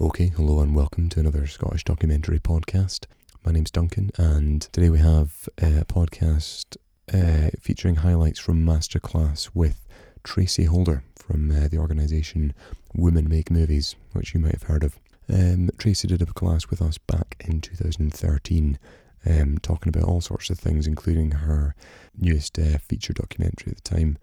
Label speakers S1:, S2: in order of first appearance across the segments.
S1: Okay, hello and welcome to another Scottish documentary podcast. My name's Duncan, and today we have a podcast uh, featuring highlights from Masterclass with Tracie Holder from uh, the organisation Women Make Movies, which you might have heard of. Um, Tracie did a class with us back in 2013, um, talking about all sorts of things, including her newest uh, feature documentary at the time,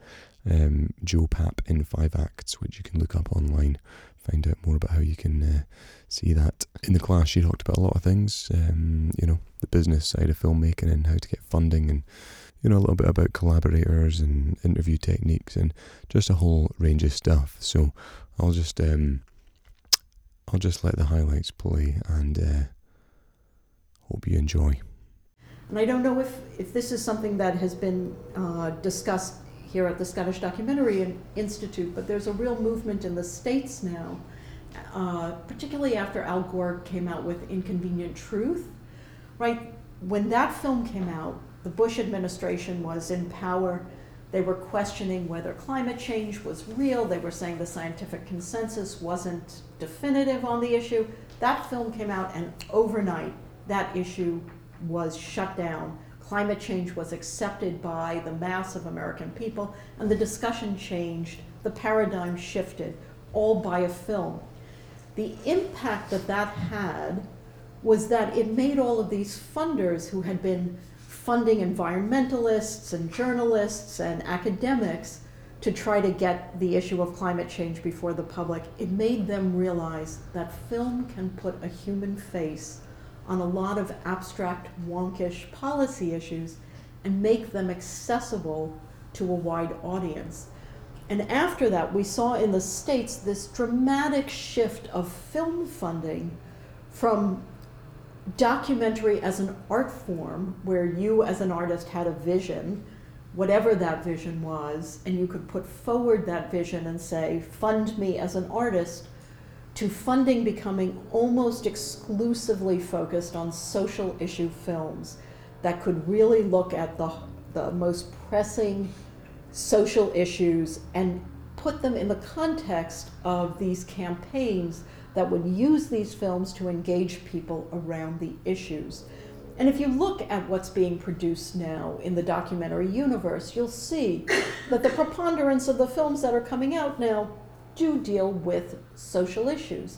S1: um, Joe Papp in Five Acts, which you can look up online, find out more about how you can uh, see that. In the class, she talked about a lot of things, um, you know, the business side of filmmaking and how to get funding and you know, a little bit about collaborators and interview techniques and just a whole range of stuff. So I'll just um, I'll just let the highlights play and uh, hope you enjoy.
S2: And I don't know if, if this is something that has been uh, discussed here at the Scottish Documentary Institute, but there's a real movement in the States now, uh, particularly after Al Gore came out with Inconvenient Truth. Right? When that film came out, the Bush administration was in power. They were questioning whether climate change was real. They were saying the scientific consensus wasn't definitive on the issue. That film came out, and overnight, that issue was shut down. Climate change was accepted by the mass of American people, and the discussion changed. The paradigm shifted, all by a film. The impact that that had was that it made all of these funders who had been funding environmentalists and journalists and academics to try to get the issue of climate change before the public, it made them realize that film can put a human face on a lot of abstract, wonkish policy issues and make them accessible to a wide audience. And after that, we saw in the States this dramatic shift of film funding from documentary as an art form where you as an artist had a vision whatever that vision was and you could put forward that vision and say fund me as an artist to funding becoming almost exclusively focused on social issue films that could really look at the, the most pressing social issues and put them in the context of these campaigns that would use these films to engage people around the issues. And if you look at what's being produced now in the documentary universe, you'll see that the preponderance of the films that are coming out now do deal with social issues.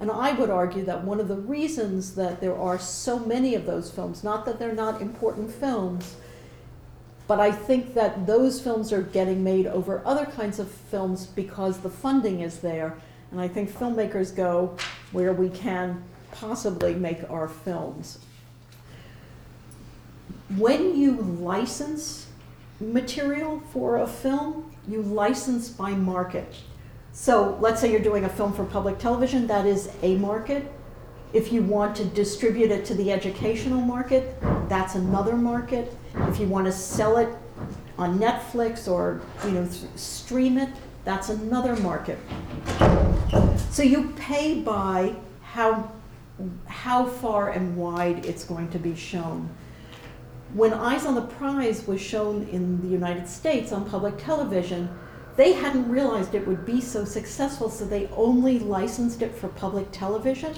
S2: And I would argue that one of the reasons that there are so many of those films, not that they're not important films, but I think that those films are getting made over other kinds of films because the funding is there and I think filmmakers go where we can possibly make our films. When you license material for a film, you license by market. So let's say you're doing a film for public television, that is a market. If you want to distribute it to the educational market, that's another market. If you want to sell it on Netflix or you know stream it, that's another market. So you pay by how, how far and wide it's going to be shown. When Eyes on the Prize was shown in the United States on public television, they hadn't realized it would be so successful, so they only licensed it for public television.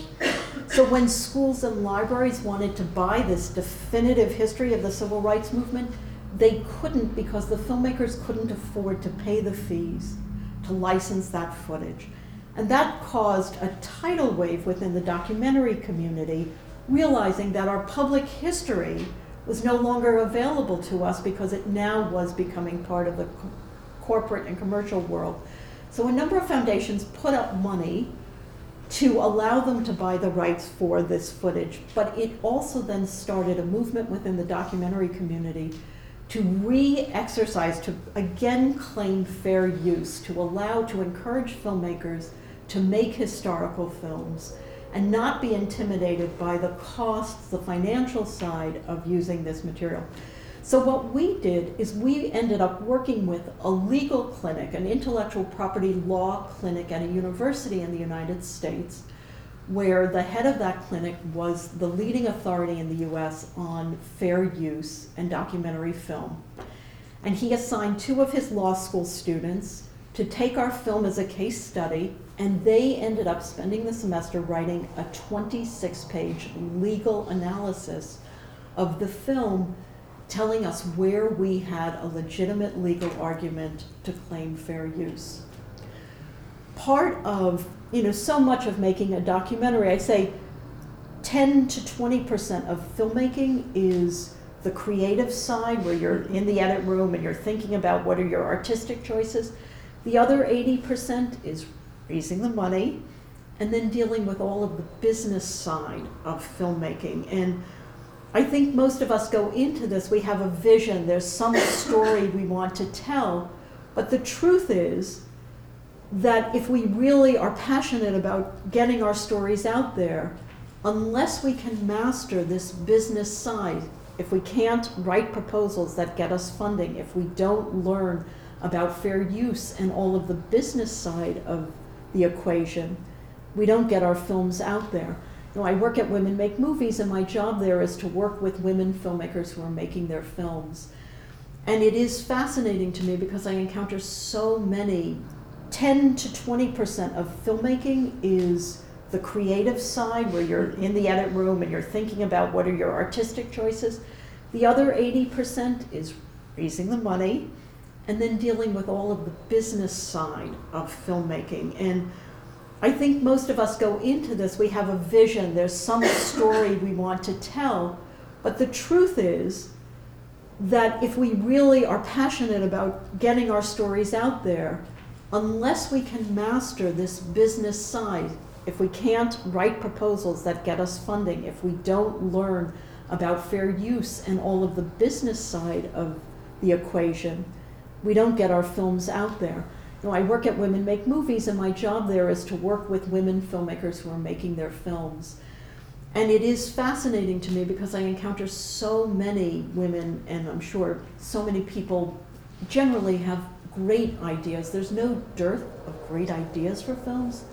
S2: So when schools and libraries wanted to buy this definitive history of the civil rights movement, they couldn't because the filmmakers couldn't afford to pay the fees to license that footage. And that caused a tidal wave within the documentary community, realizing that our public history was no longer available to us because it now was becoming part of the corporate and commercial world. So a number of foundations put up money to allow them to buy the rights for this footage, but it also then started a movement within the documentary community to re-exercise, to again claim fair use, to allow, to encourage filmmakers to make historical films and not be intimidated by the costs, the financial side of using this material. So what we did is we ended up working with a legal clinic, an intellectual property law clinic at a university in the United States, where the head of that clinic was the leading authority in the US on fair use and documentary film. And he assigned two of his law school students to take our film as a case study, and they ended up spending the semester writing a 26 page legal analysis of the film, telling us where we had a legitimate legal argument to claim fair use. Part of you know, so much of making a documentary, I'd say 10 to 20% of filmmaking is the creative side where you're in the edit room and you're thinking about what are your artistic choices. The other 80% is raising the money and then dealing with all of the business side of filmmaking. And I think most of us go into this, we have a vision, there's some story we want to tell, but the truth is, that if we really are passionate about getting our stories out there, unless we can master this business side, if we can't write proposals that get us funding, if we don't learn about fair use and all of the business side of the equation, we don't get our films out there. You know, I work at Women Make Movies, and my job there is to work with women filmmakers who are making their films. And it is fascinating to me because I encounter so many 10 to 20% of filmmaking is the creative side where you're in the edit room and you're thinking about what are your artistic choices. The other 80% is raising the money and then dealing with all of the business side of filmmaking. And I think most of us go into this, we have a vision, there's some story we want to tell, but the truth is that if we really are passionate about getting our stories out there, unless we can master this business side, if we can't write proposals that get us funding, if we don't learn about fair use and all of the business side of the equation, we don't get our films out there. Know, I work at Women Make Movies, and my job there is to work with women filmmakers who are making their films. And it is fascinating to me because I encounter so many women, and I'm sure so many people generally have great ideas. There's no dearth of great ideas for films,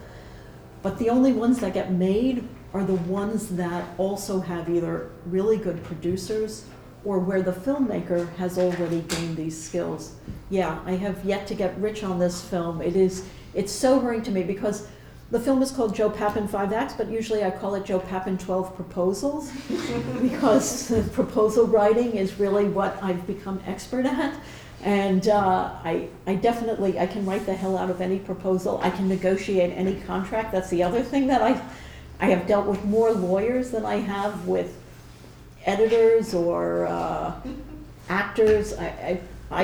S2: but the only ones that get made are the ones that also have either really good producers or where the filmmaker has already gained these skills. Yeah, I have yet to get rich on this film. It is it's sobering to me because the film is called Joe Papp in Five Acts, but usually I call it Joe Papp in 12 Proposals because proposal writing is really what I've become expert at. And uh, I, I definitely, I can write the hell out of any proposal. I can negotiate any contract. That's the other thing that I, I have dealt with more lawyers than I have with editors or uh, actors. I, I, I,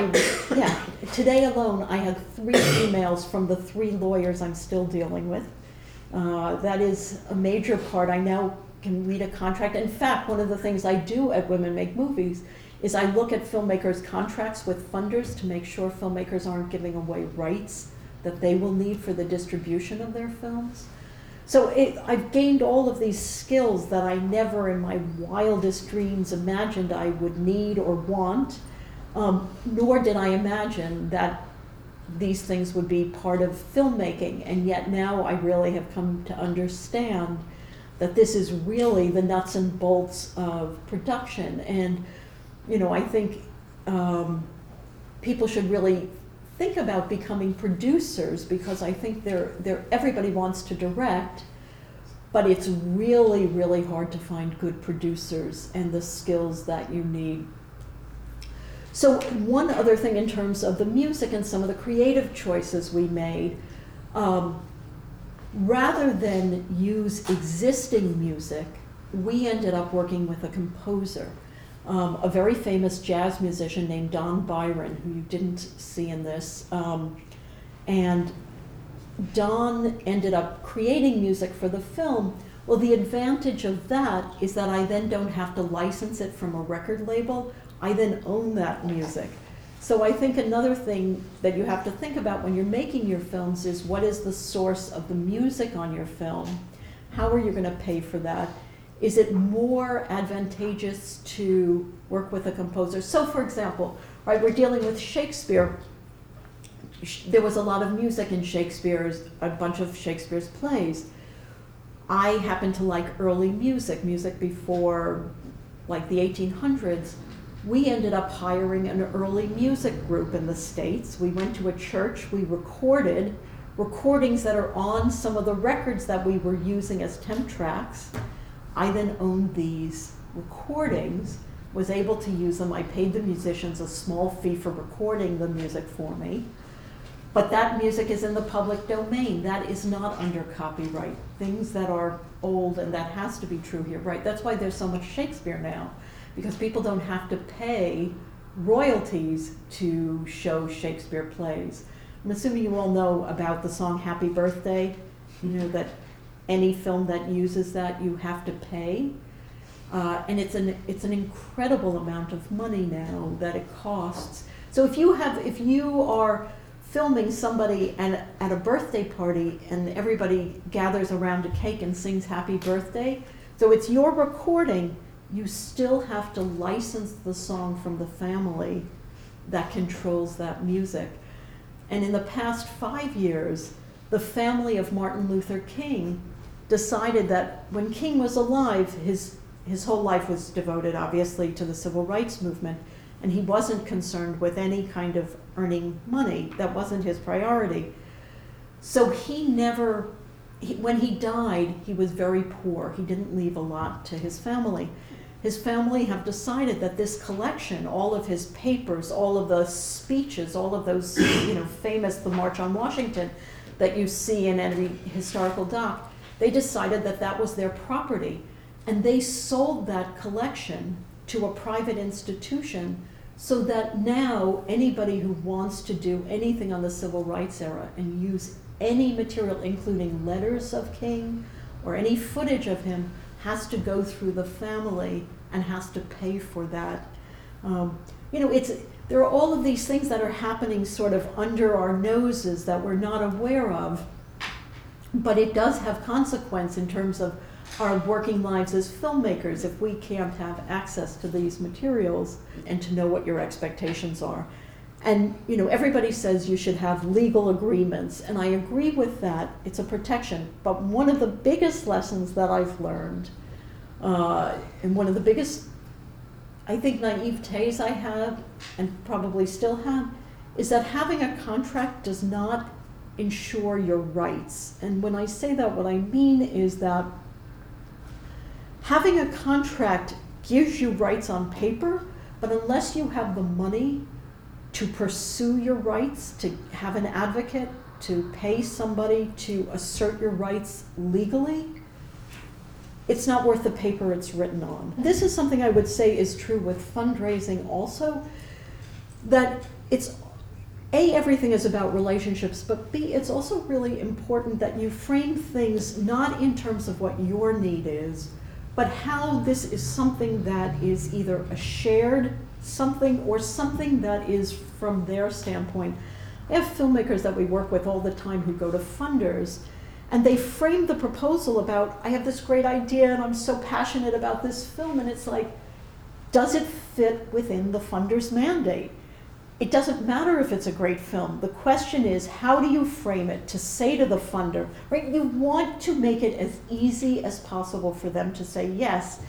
S2: yeah, today alone, I had three emails from the three lawyers I'm still dealing with. Uh, that is a major part. I now can read a contract. In fact, one of the things I do at Women Make Movies is I look at filmmakers' contracts with funders to make sure filmmakers aren't giving away rights that they will need for the distribution of their films. So it, I've gained all of these skills that I never in my wildest dreams imagined I would need or want, um, nor did I imagine that these things would be part of filmmaking. And yet now I really have come to understand that this is really the nuts and bolts of production. And you know, I think um, people should really think about becoming producers because I think they're, they're, everybody wants to direct, but it's really, really hard to find good producers and the skills that you need. So, one other thing in terms of the music and some of the creative choices we made, um, rather than use existing music, we ended up working with a composer um, a very famous jazz musician named Don Byron, who you didn't see in this. Um, and Don ended up creating music for the film. Well, the advantage of that is that I then don't have to license it from a record label. I then own that music. So I think another thing that you have to think about when you're making your films is what is the source of the music on your film? How are you going to pay for that? Is it more advantageous to work with a composer? So, for example, right, we're dealing with Shakespeare. There was a lot of music in Shakespeare's, a bunch of Shakespeare's plays. I happen to like early music, music before like the 1800s. We ended up hiring an early music group in the States. We went to a church, we recorded recordings that are on some of the records that we were using as temp tracks. I then owned these recordings, was able to use them. I paid the musicians a small fee for recording the music for me. But that music is in the public domain. That is not under copyright. Things that are old, and that has to be true here, right? That's why there's so much Shakespeare now, because people don't have to pay royalties to show Shakespeare plays. I'm assuming you all know about the song Happy Birthday. You know that any film that uses that, you have to pay. Uh, and it's an, it's an incredible amount of money now that it costs. So if you have, if you are filming somebody and at a birthday party and everybody gathers around a cake and sings happy birthday. So it's your recording, you still have to license the song from the family that controls that music. And in the past five years, the family of Martin Luther King decided that when King was alive, his, his whole life was devoted, obviously, to the civil rights movement and he wasn't concerned with any kind of earning money. That wasn't his priority. So he never, he, when he died, he was very poor. He didn't leave a lot to his family. His family have decided that this collection, all of his papers, all of the speeches, all of those, you know, famous, the March on Washington that you see in every historical doc, they decided that that was their property. And they sold that collection to a private institution so that now anybody who wants to do anything on the civil rights era and use any material, including letters of King or any footage of him, has to go through the family and has to pay for that. Um, you know, it's there are all of these things that are happening sort of under our noses that we're not aware of, but it does have consequence in terms of our working lives as filmmakers if we can't have access to these materials and to know what your expectations are. And you know, everybody says you should have legal agreements, and I agree with that. It's a protection. But one of the biggest lessons that I've learned, uh, and one of the biggest, I think, naivetes I had, and probably still have, is that having a contract does not ensure your rights. And when I say that, what I mean is that having a contract gives you rights on paper, but unless you have the money to pursue your rights, to have an advocate, to pay somebody to assert your rights legally, it's not worth the paper it's written on. This is something I would say is true with fundraising also, that it's a, everything is about relationships, but B, it's also really important that you frame things not in terms of what your need is, but how this is something that is either a shared something or something that is from their standpoint. I have filmmakers that we work with all the time who go to funders and they frame the proposal about, I have this great idea and I'm so passionate about this film, and it's like, does it fit within the funder's mandate? It doesn't matter if it's a great film. The question is, how do you frame it to say to the funder, right? You want to make it as easy as possible for them to say yes.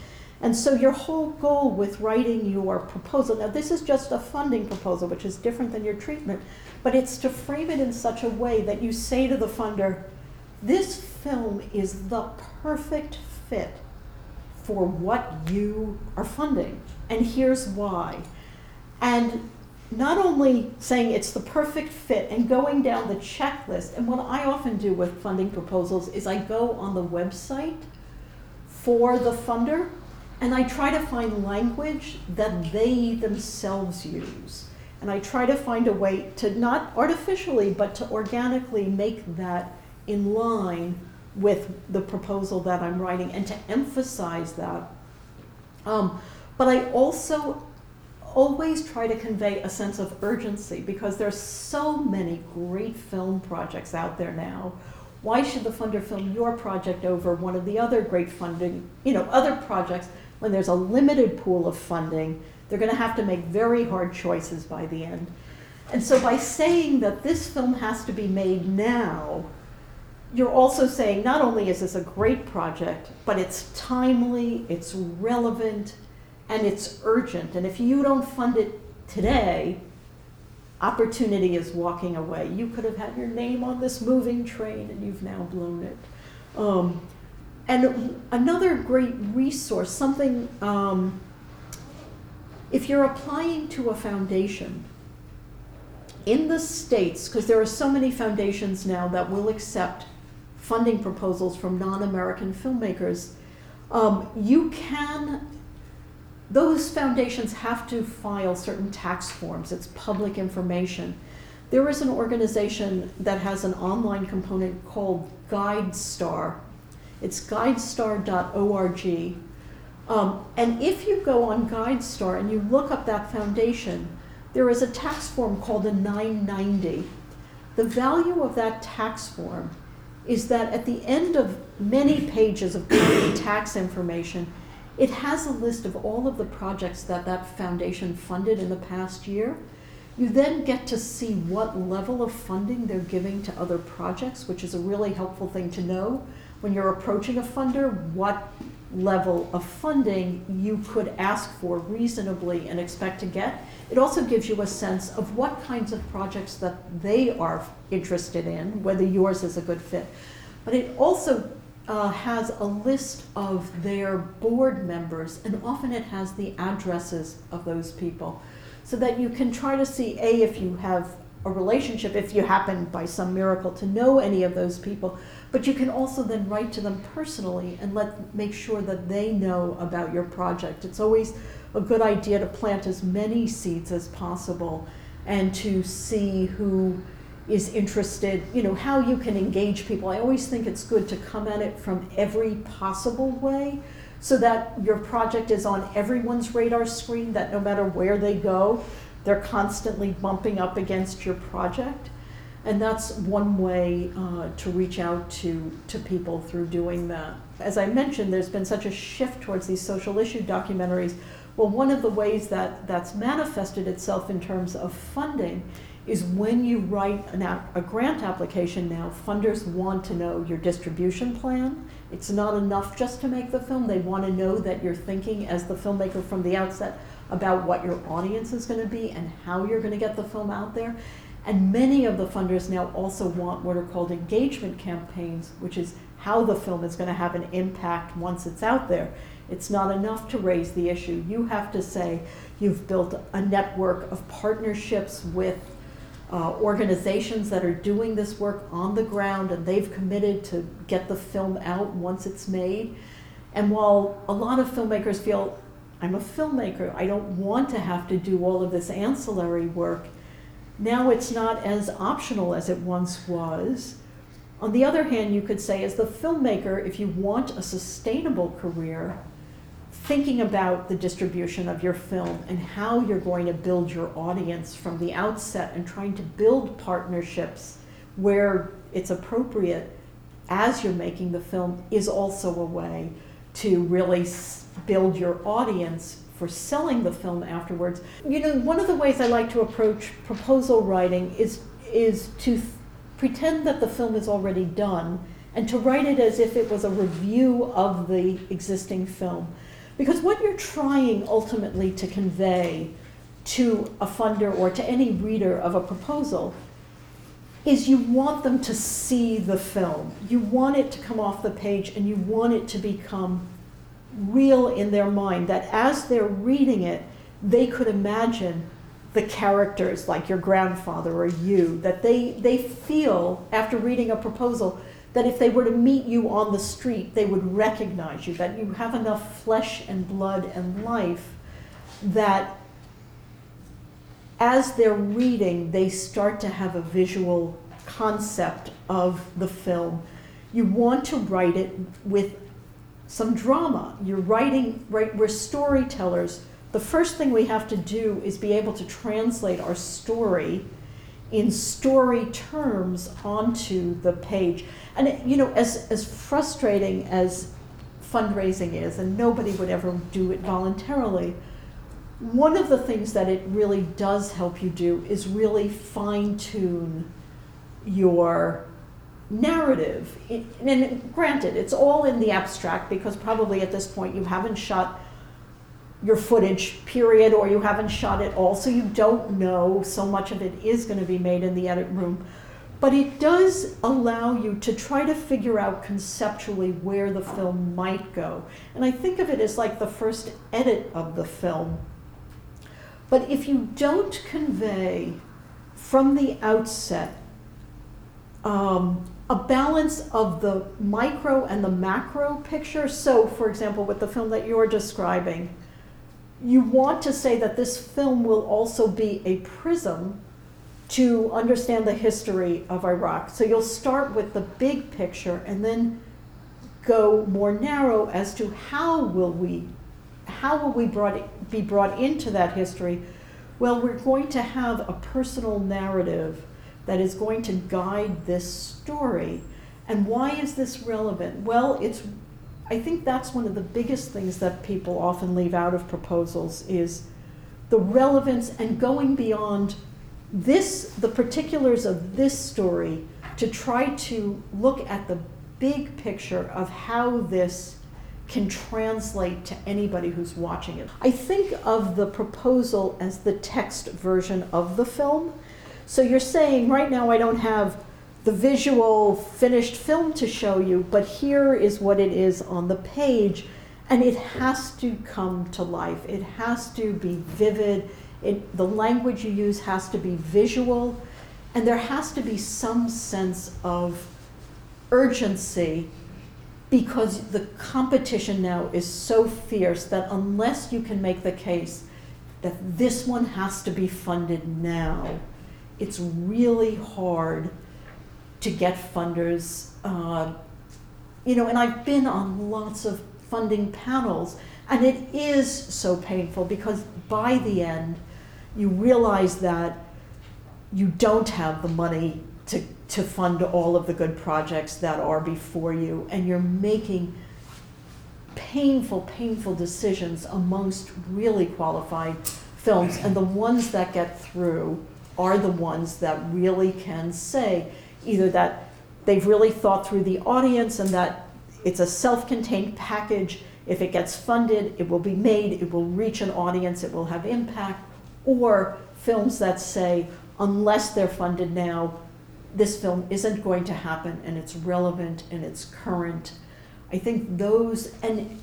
S2: And so your whole goal with writing your proposal, now this is just a funding proposal, which is different than your treatment, but it's to frame it in such a way that you say to the funder, this film is the perfect fit for what you are funding, and here's why. And not only saying it's the perfect fit and going down the checklist, and what I often do with funding proposals is I go on the website for the funder and I try to find language that they themselves use. And I try to find a way to not artificially, but to organically make that in line with the proposal that I'm writing and to emphasize that. Um, but I also always try to convey a sense of urgency because there's so many great film projects out there now. Why should the funder film your project over one of the other great funding, you know, other projects when there's a limited pool of funding? They're going to have to make very hard choices by the end. And so by saying that this film has to be made now, you're also saying not only is this a great project, but it's timely, it's relevant, and it's urgent. And if you don't fund it today, opportunity is walking away. You could have had your name on this moving train and you've now blown it. Um, and another great resource, something, um, if you're applying to a foundation, in the states, because there are so many foundations now that will accept funding proposals from non American filmmakers, um, you can, those foundations have to file certain tax forms. It's public information. There is an organization that has an online component called GuideStar. It's guidestar.org. Um, and if you go on GuideStar and you look up that foundation, there is a tax form called a 990. The value of that tax form is that at the end of many pages of tax information, it has a list of all of the projects that that foundation funded in the past year. You then get to see what level of funding they're giving to other projects, which is a really helpful thing to know when you're approaching a funder, what level of funding you could ask for reasonably and expect to get. It also gives you a sense of what kinds of projects that they are interested in, whether yours is a good fit. But it also uh, has a list of their board members, and often it has the addresses of those people, so that you can try to see A, if you have a relationship, if you happen by some miracle to know any of those people, but you can also then write to them personally and let make sure that they know about your project. It's always a good idea to plant as many seeds as possible and to see who is interested, you know, how you can engage people. I always think it's good to come at it from every possible way so that your project is on everyone's radar screen, that no matter where they go, they're constantly bumping up against your project. And that's one way uh, to reach out to, to people through doing that. As I mentioned, there's been such a shift towards these social issue documentaries. Well, one of the ways that that's manifested itself in terms of funding is when you write a grant application now, funders want to know your distribution plan. It's not enough just to make the film. They want to know that you're thinking as the filmmaker from the outset about what your audience is going to be and how you're going to get the film out there. And many of the funders now also want what are called engagement campaigns, which is how the film is going to have an impact once it's out there. It's not enough to raise the issue. You have to say you've built a network of partnerships with uh, organizations that are doing this work on the ground and they've committed to get the film out once it's made. And while a lot of filmmakers feel, I'm a filmmaker, I don't want to have to do all of this ancillary work, now it's not as optional as it once was. On the other hand, you could say, as the filmmaker, if you want a sustainable career, thinking about the distribution of your film and how you're going to build your audience from the outset and trying to build partnerships where it's appropriate as you're making the film is also a way to really build your audience for selling the film afterwards. You know, one of the ways I like to approach proposal writing is is to th- pretend that the film is already done and to write it as if it was a review of the existing film. Because what you're trying ultimately to convey to a funder or to any reader of a proposal is you want them to see the film. You want it to come off the page and you want it to become real in their mind that as they're reading it, they could imagine the characters like your grandfather or you, that they, they feel after reading a proposal that if they were to meet you on the street, they would recognize you, that you have enough flesh and blood and life that as they're reading, they start to have a visual concept of the film. You want to write it with some drama. You're writing, right? We're storytellers. The first thing we have to do is be able to translate our story in story terms onto the page. And it, you know, as as frustrating as fundraising is, and nobody would ever do it voluntarily. One of the things that it really does help you do is really fine tune your narrative. It, and granted, it's all in the abstract because probably at this point you haven't shot your footage, period, or you haven't shot it all, so you don't know. So much of it is going to be made in the edit room. But it does allow you to try to figure out conceptually where the film might go. And I think of it as like the first edit of the film. But if you don't convey from the outset um, a balance of the micro and the macro picture, so for example, with the film that you're describing, you want to say that this film will also be a prism to understand the history of Iraq. So you'll start with the big picture and then go more narrow as to how will we how will we brought, be brought into that history? Well, we're going to have a personal narrative that is going to guide this story. And why is this relevant? Well, it's I think that's one of the biggest things that people often leave out of proposals is the relevance and going beyond this, the particulars of this story, to try to look at the big picture of how this can translate to anybody who's watching it. I think of the proposal as the text version of the film. So you're saying, right now, I don't have the visual finished film to show you, but here is what it is on the page. And it has to come to life. It has to be vivid. It, the language you use has to be visual. And there has to be some sense of urgency because the competition now is so fierce that unless you can make the case that this one has to be funded now, it's really hard to get funders. Uh, you know, and I've been on lots of funding panels, and it is so painful because by the end, you realize that you don't have the money to, to fund all of the good projects that are before you, and you're making painful, painful decisions amongst really qualified films, and the ones that get through are the ones that really can say, either that they've really thought through the audience and that it's a self-contained package. If it gets funded, it will be made, it will reach an audience, it will have impact. Or films that say, unless they're funded now, this film isn't going to happen and it's relevant and it's current. I think those, and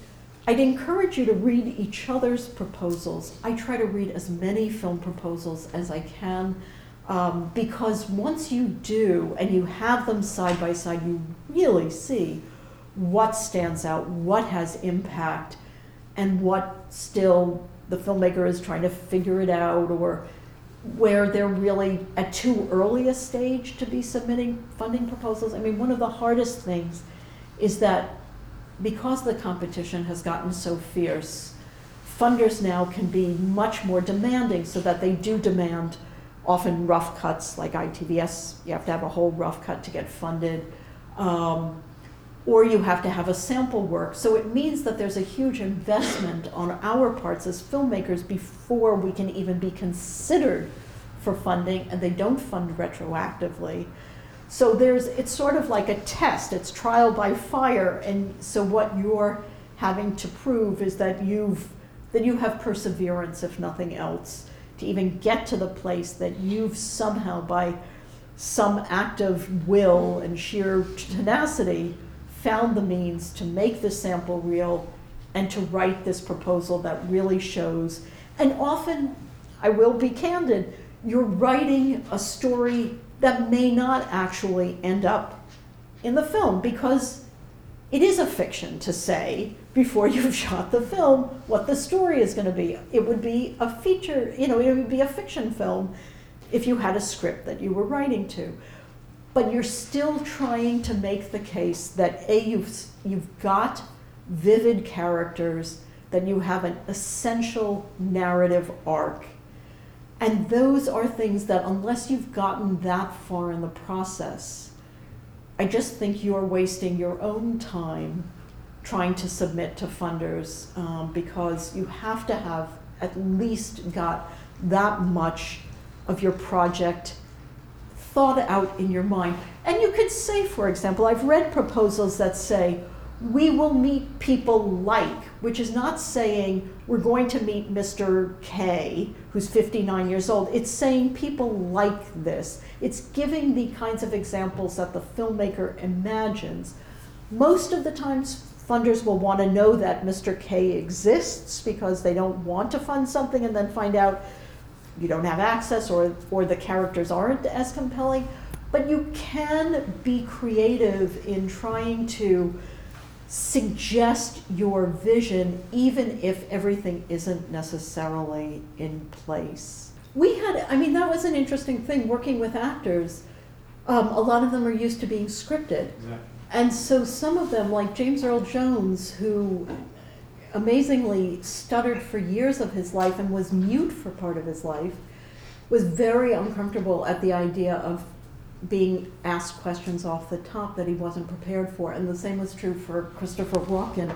S2: I'd encourage you to read each other's proposals. I try to read as many film proposals as I can um, because once you do and you have them side by side, you really see what stands out, what has impact, and what still the filmmaker is trying to figure it out, or where they're really at too early a stage to be submitting funding proposals. I mean, one of the hardest things is that because the competition has gotten so fierce, funders now can be much more demanding so that they do demand often rough cuts like ITVS, you have to have a whole rough cut to get funded. Um, or you have to have a sample work. So it means that there's a huge investment on our parts as filmmakers before we can even be considered for funding, and they don't fund retroactively. So there's it's sort of like a test. It's trial by fire, and so what you're having to prove is that you've that you have perseverance, if nothing else to even get to the place that you've somehow, by some act of will and sheer tenacity, found the means to make this sample real and to write this proposal that really shows. And often, I will be candid, you're writing a story that may not actually end up in the film because it is a fiction to say before you've shot the film what the story is going to be. It would be a feature, you know, it would be a fiction film if you had a script that you were writing to. But you're still trying to make the case that A, you've, you've got vivid characters, that you have an essential narrative arc. And those are things that, unless you've gotten that far in the process, I just think you're wasting your own time trying to submit to funders um, because you have to have at least got that much of your project thought out in your mind. And you could say, for example, I've read proposals that say, we will meet people like, which is not saying we're going to meet Mr. K, who's 59 years old. It's saying people like this. It's giving the kinds of examples that the filmmaker imagines. Most of the times, funders will want to know that Mr. K exists because they don't want to fund something and then find out you don't have access or, or the characters aren't as compelling. But you can be creative in trying to suggest your vision, even if everything isn't necessarily in place. We had, I mean, that was an interesting thing working with actors. Um, a lot of them are used to being scripted. Exactly. And so some of them, like James Earl Jones, who amazingly stuttered for years of his life and was mute for part of his life, was very uncomfortable at the idea of being asked questions off the top that he wasn't prepared for. And the same was true for Christopher Walken.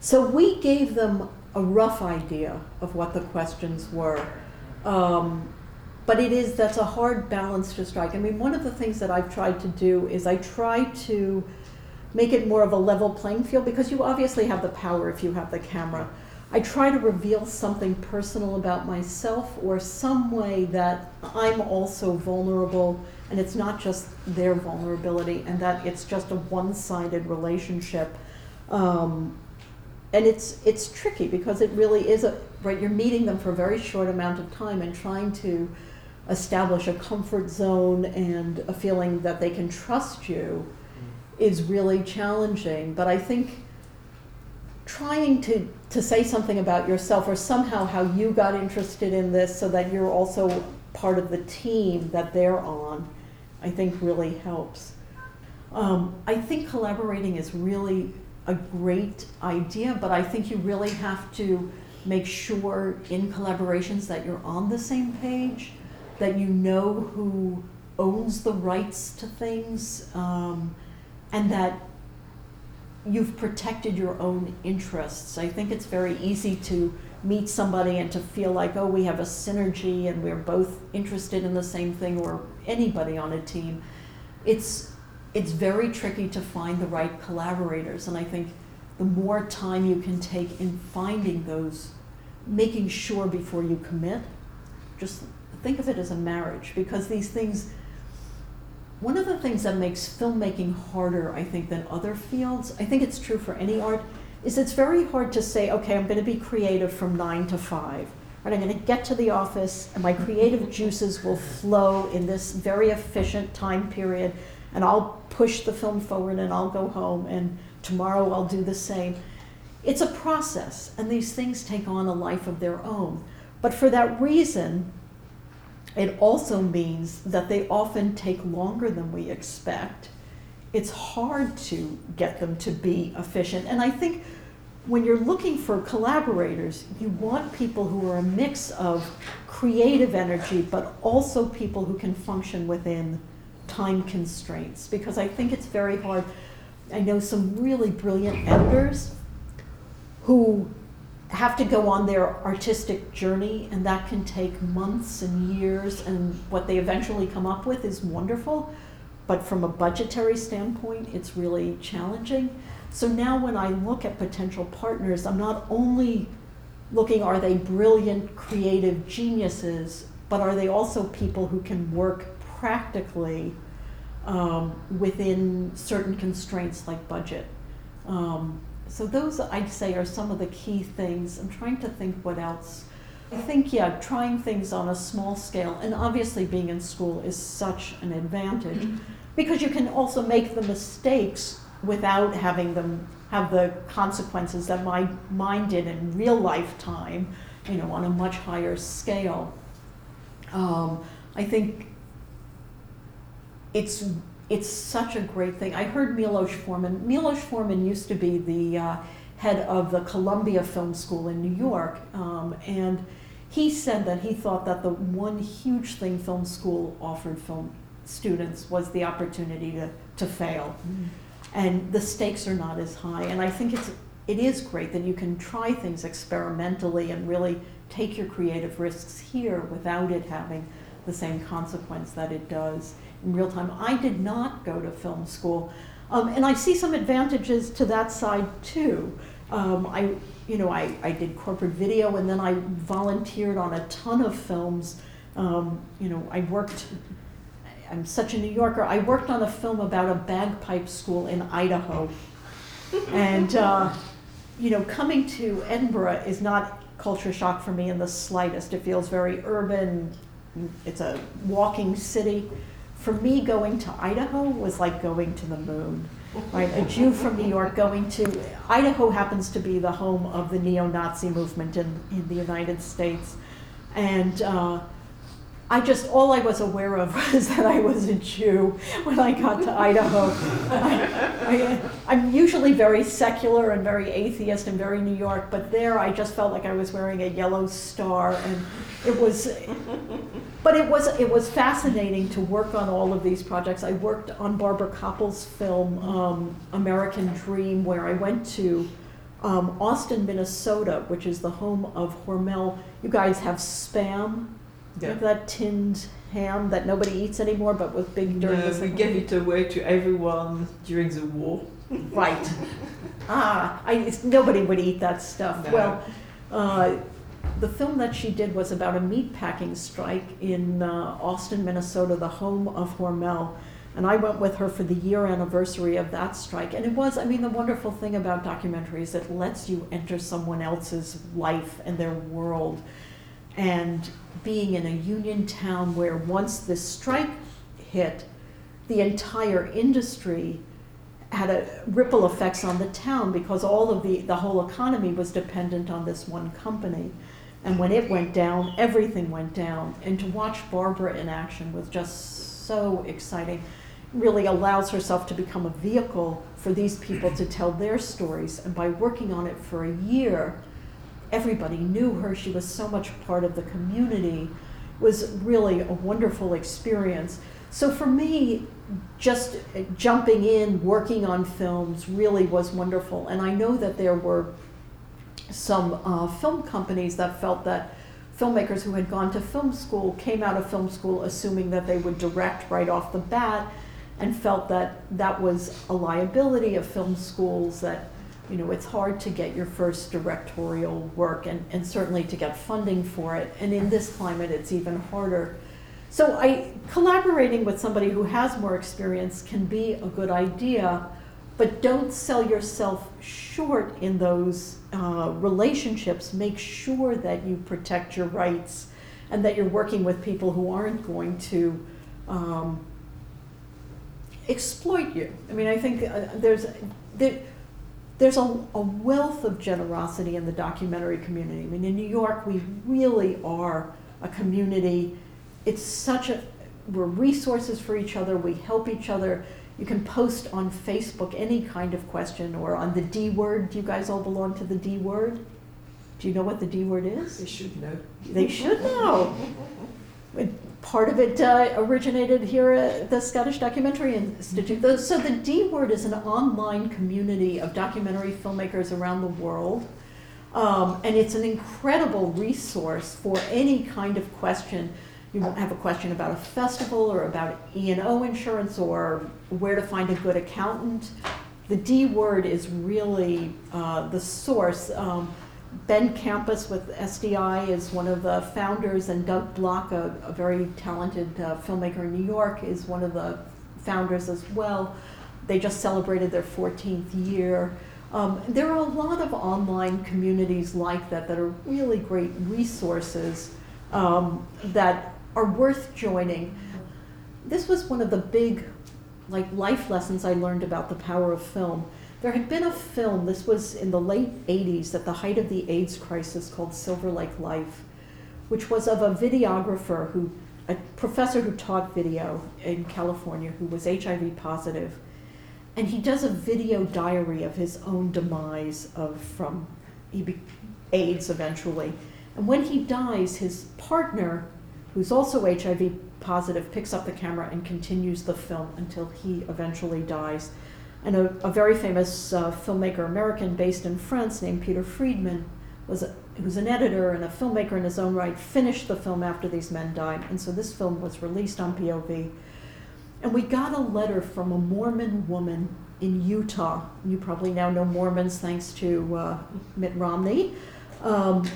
S2: So we gave them a rough idea of what the questions were. Um, but it is, that's a hard balance to strike. I mean, one of the things that I've tried to do is I try to make it more of a level playing field because you obviously have the power if you have the camera. I try to reveal something personal about myself or some way that I'm also vulnerable and it's not just their vulnerability and that it's just a one-sided relationship. Um, and it's it's tricky because it really is a right you're meeting them for a very short amount of time and trying to establish a comfort zone and a feeling that they can trust you is really challenging but i think trying to, to say something about yourself or somehow how you got interested in this so that you're also part of the team that they're on, I think really helps. Um, I think collaborating is really a great idea, but I think you really have to make sure in collaborations that you're on the same page, that you know who owns the rights to things, um, and that you've protected your own interests. I think it's very easy to meet somebody and to feel like, oh, we have a synergy and we're both interested in the same thing, or anybody on a team. It's it's very tricky to find the right collaborators, and I think the more time you can take in finding those, making sure before you commit, just think of it as a marriage because these things one of the things that makes filmmaking harder, I think, than other fields, I think it's true for any art, is it's very hard to say, okay, I'm going to be creative from nine to five. Right, I'm going to get to the office, and my creative juices will flow in this very efficient time period, and I'll push the film forward, and I'll go home, and tomorrow I'll do the same. It's a process, and these things take on a life of their own. But for that reason, it also means that they often take longer than we expect. It's hard to get them to be efficient. And I think when you're looking for collaborators, you want people who are a mix of creative energy, but also people who can function within time constraints. Because I think it's very hard. I know some really brilliant editors who have to go on their artistic journey, and that can take months and years, and what they eventually come up with is wonderful. But from a budgetary standpoint, it's really challenging. So now, when I look at potential partners, I'm not only looking are they brilliant, creative geniuses, but are they also people who can work practically um, within certain constraints like budget? Um, so those, I'd say, are some of the key things. I'm trying to think what else. I think, yeah, trying things on a small scale, and obviously being in school is such an advantage mm-hmm. because you can also make the mistakes without having them have the consequences that my mind did in real life time, you know, on a much higher scale. Um, I think it's it's such a great thing. I heard Milos Forman. Milos Forman used to be the uh, head of the Columbia Film School in New York, um, and he said that he thought that the one huge thing film school offered film students was the opportunity to, to fail. Mm. And the stakes are not as high. And I think it's it is great that you can try things experimentally and really take your creative risks here without it having the same consequence that it does in real time. I did not go to film school, um, and I see some advantages to that side too. Um, I, you know, I, I did corporate video, and then I volunteered on a ton of films. Um, you know, I worked. I'm such a New Yorker. I worked on a film about a bagpipe school in Idaho, and uh, you know, coming to Edinburgh is not culture shock for me in the slightest. It feels very urban. It's a walking city. For me, going to Idaho was like going to the moon. Right, a Jew from New York going to Idaho happens to be the home of the neo-Nazi movement in, in the United States, and uh, I just all I was aware of was that I was a Jew when I got to Idaho. I, am usually very secular and very atheist and very New York, but there I just felt like I was wearing a yellow star, and it was. But it was it was fascinating to work on all of these projects. I worked on Barbara Kopple's film um, American Dream, where I went to. Um, Austin, Minnesota, which is the home of Hormel. You guys have spam
S3: Yeah.
S2: that tinned ham that nobody eats anymore, but with big dirt.
S3: No, we gave it away to everyone during the war.
S2: Right. ah, I, nobody would eat that stuff.
S3: No.
S2: Well, uh, the film that she did was about a meatpacking strike in uh, Austin, Minnesota, the home of Hormel. And I went with her for the year anniversary of that strike. And it was, I mean, the wonderful thing about documentaries, it lets you enter someone else's life and their world. And being in a union town where once this strike hit, the entire industry had a ripple effects on the town because all of the, the whole economy was dependent on this one company. And when it went down, everything went down. And to watch Barbara in action was just so exciting. Really allows herself to become a vehicle for these people to tell their stories. And by working on it for a year, everybody knew her. She was so much part of the community. It was really a wonderful experience. So for me, just jumping in, working on films really was wonderful. And I know that there were some uh, film companies that felt that filmmakers who had gone to film school came out of film school assuming that they would direct right off the bat and felt that that was a liability of film schools that you know it's hard to get your first directorial work and, and certainly to get funding for it and in this climate it's even harder so I collaborating with somebody who has more experience can be a good idea, but don't sell yourself short in those uh, relationships. Make sure that you protect your rights and that you're working with people who aren't going to um, exploit you. I mean, I think uh, there's there, there's a, a wealth of generosity in the documentary community. I mean, in New York, we really are a community. It's such a we're resources for each other. We help each other. You can post on facebook any kind of question or on the d word. Do you guys all belong to the d word? Do you know what the d word is?
S3: They should know.
S2: they should know part of it uh, originated here at the scottish documentary institute Those- so the d word is an online community of documentary filmmakers around the world um, and it's an incredible resource for any kind of question you won't have a question about a festival or about E&O insurance or where to find a good accountant. The D word is really uh, the source. Um, ben Kempas with SDI is one of the founders, and Doug Block, a, a very talented uh, filmmaker in New York, is one of the founders as well. They just celebrated their 14th year. Um, there are a lot of online communities like that that are really great resources um, that are worth joining. This was one of the big like life lessons I learned about the power of film. There had been a film, this was in the late 80s at the height of the AIDS crisis called Silver Lake Life, which was of a videographer who a professor who taught video in California who was HIV positive and he does a video diary of his own demise of from he AIDS eventually. And when he dies, his partner, who's also HIV positive, picks up the camera and continues the film until he eventually dies. And a, a very famous uh, filmmaker, American, based in France, named Peter Friedman, was a, who's an editor and a filmmaker in his own right, finished the film after these men died, and so this film was released on POV. And we got a letter from a Mormon woman in Utah. You probably now know Mormons thanks to uh, Mitt Romney. Um,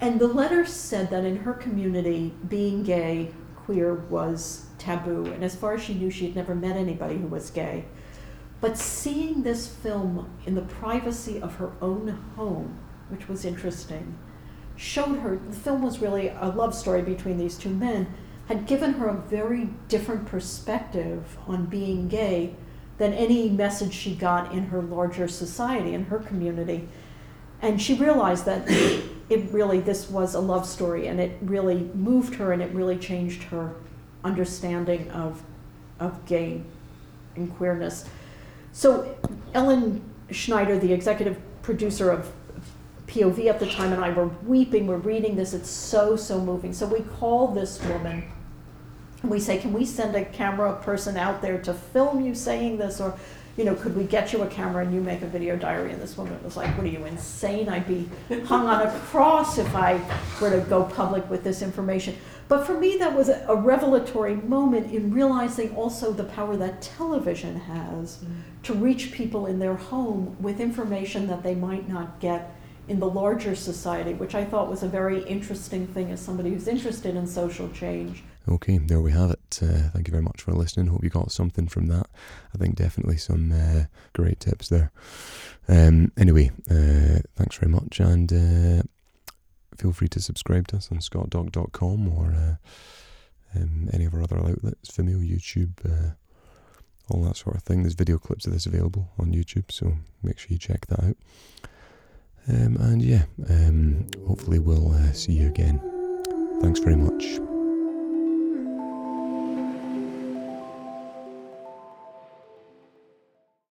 S2: and the letter said that in her community, being gay, queer was taboo. And as far as she knew, she had never met anybody who was gay. But seeing this film in the privacy of her own home, which was interesting, showed her the film was really a love story between these two men, had given her a very different perspective on being gay than any message she got in her larger society, in her community. And she realized that it really, this was a love story, and it really moved her and it really changed her understanding of, of gay and queerness. So Ellen Schneider, the executive producer of POV at the time, and I were weeping. We're reading this. It's so, so moving. So we call this woman and we say, Can we send a camera person out there to film you saying this? Or, you know, could we get you a camera and you make a video diary? And this woman was like, What are you, insane? I'd be hung on a cross if I were to go public with this information. But for me, that was a, a revelatory moment in realizing also the power that television has mm. to reach people in their home with information that they might not get in the larger society, which I thought was a very interesting thing as somebody who's interested in social change.
S1: Okay, there we have it. Uh, thank you very much for listening. Hope you got something from that. I think definitely some uh, great tips there. Um, anyway, uh, thanks very much, and uh, feel free to subscribe to us on scottdog.com or uh, um, any of our other outlets, Vimeo, YouTube, uh, all that sort of thing. There's video clips of this available on YouTube, so make sure you check that out. Um, and yeah, um, hopefully we'll see you again. Thanks very much.